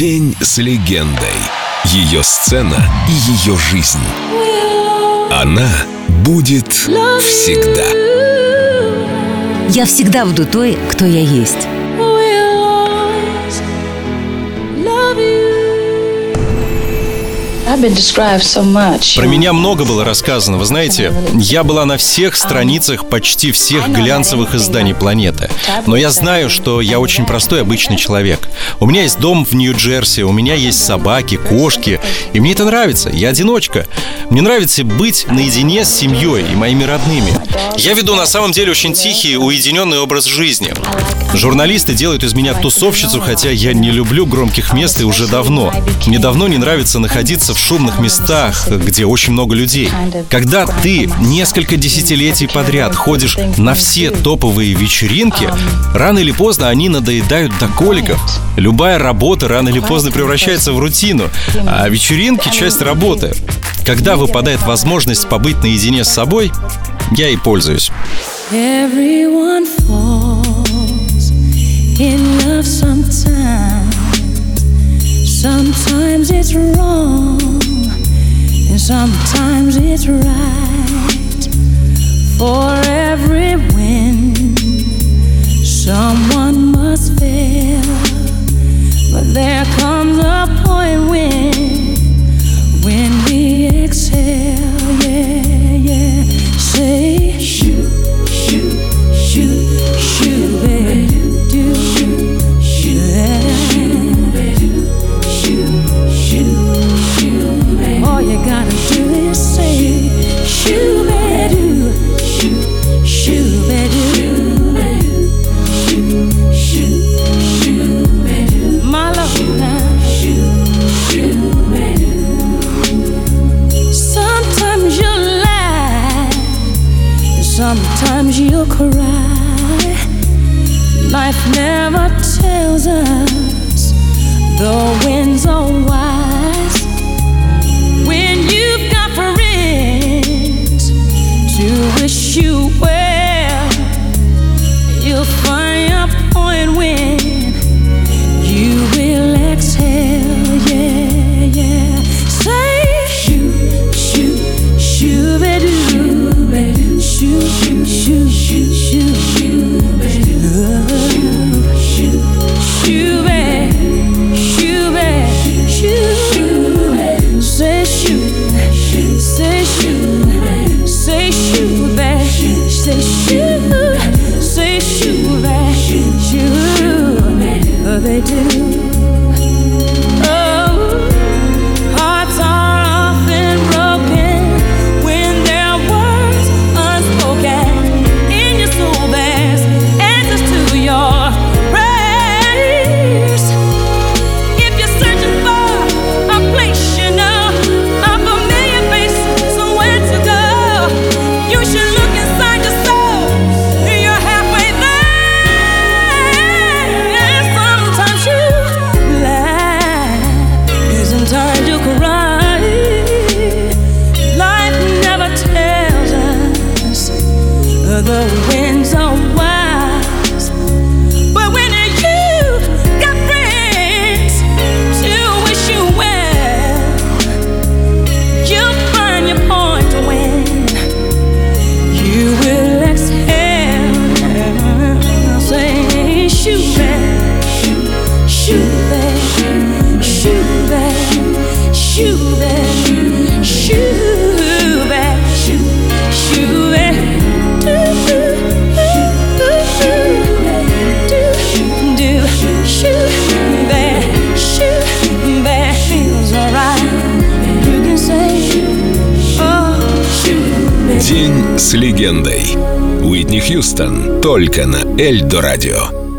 День с легендой. Ее сцена и ее жизнь. Она будет всегда. Я всегда буду той, кто я есть. Про меня много было рассказано. Вы знаете, я была на всех страницах почти всех глянцевых изданий планеты. Но я знаю, что я очень простой обычный человек. У меня есть дом в Нью-Джерси, у меня есть собаки, кошки. И мне это нравится. Я одиночка. Мне нравится быть наедине с семьей и моими родными. Я веду на самом деле очень тихий, уединенный образ жизни. Журналисты делают из меня тусовщицу, хотя я не люблю громких мест и уже давно. Мне давно не нравится находиться в шумных местах, где очень много людей. Когда ты несколько десятилетий подряд ходишь на все топовые вечеринки, рано или поздно они надоедают до коликов. Любая работа рано или поздно превращается в рутину, а вечеринки — часть работы. Когда выпадает возможность побыть наедине с собой, я и пользуюсь. Sometimes. It's wrong, sometimes it's right. For every sometimes you cry. Life never tells us the winds are wise. When you've got friends to wish you well, you'll find a point when C'est you, c'est you, c'est you, they do. The winds are wise. День с легендой. Уитни Хьюстон только на Эльдо радио.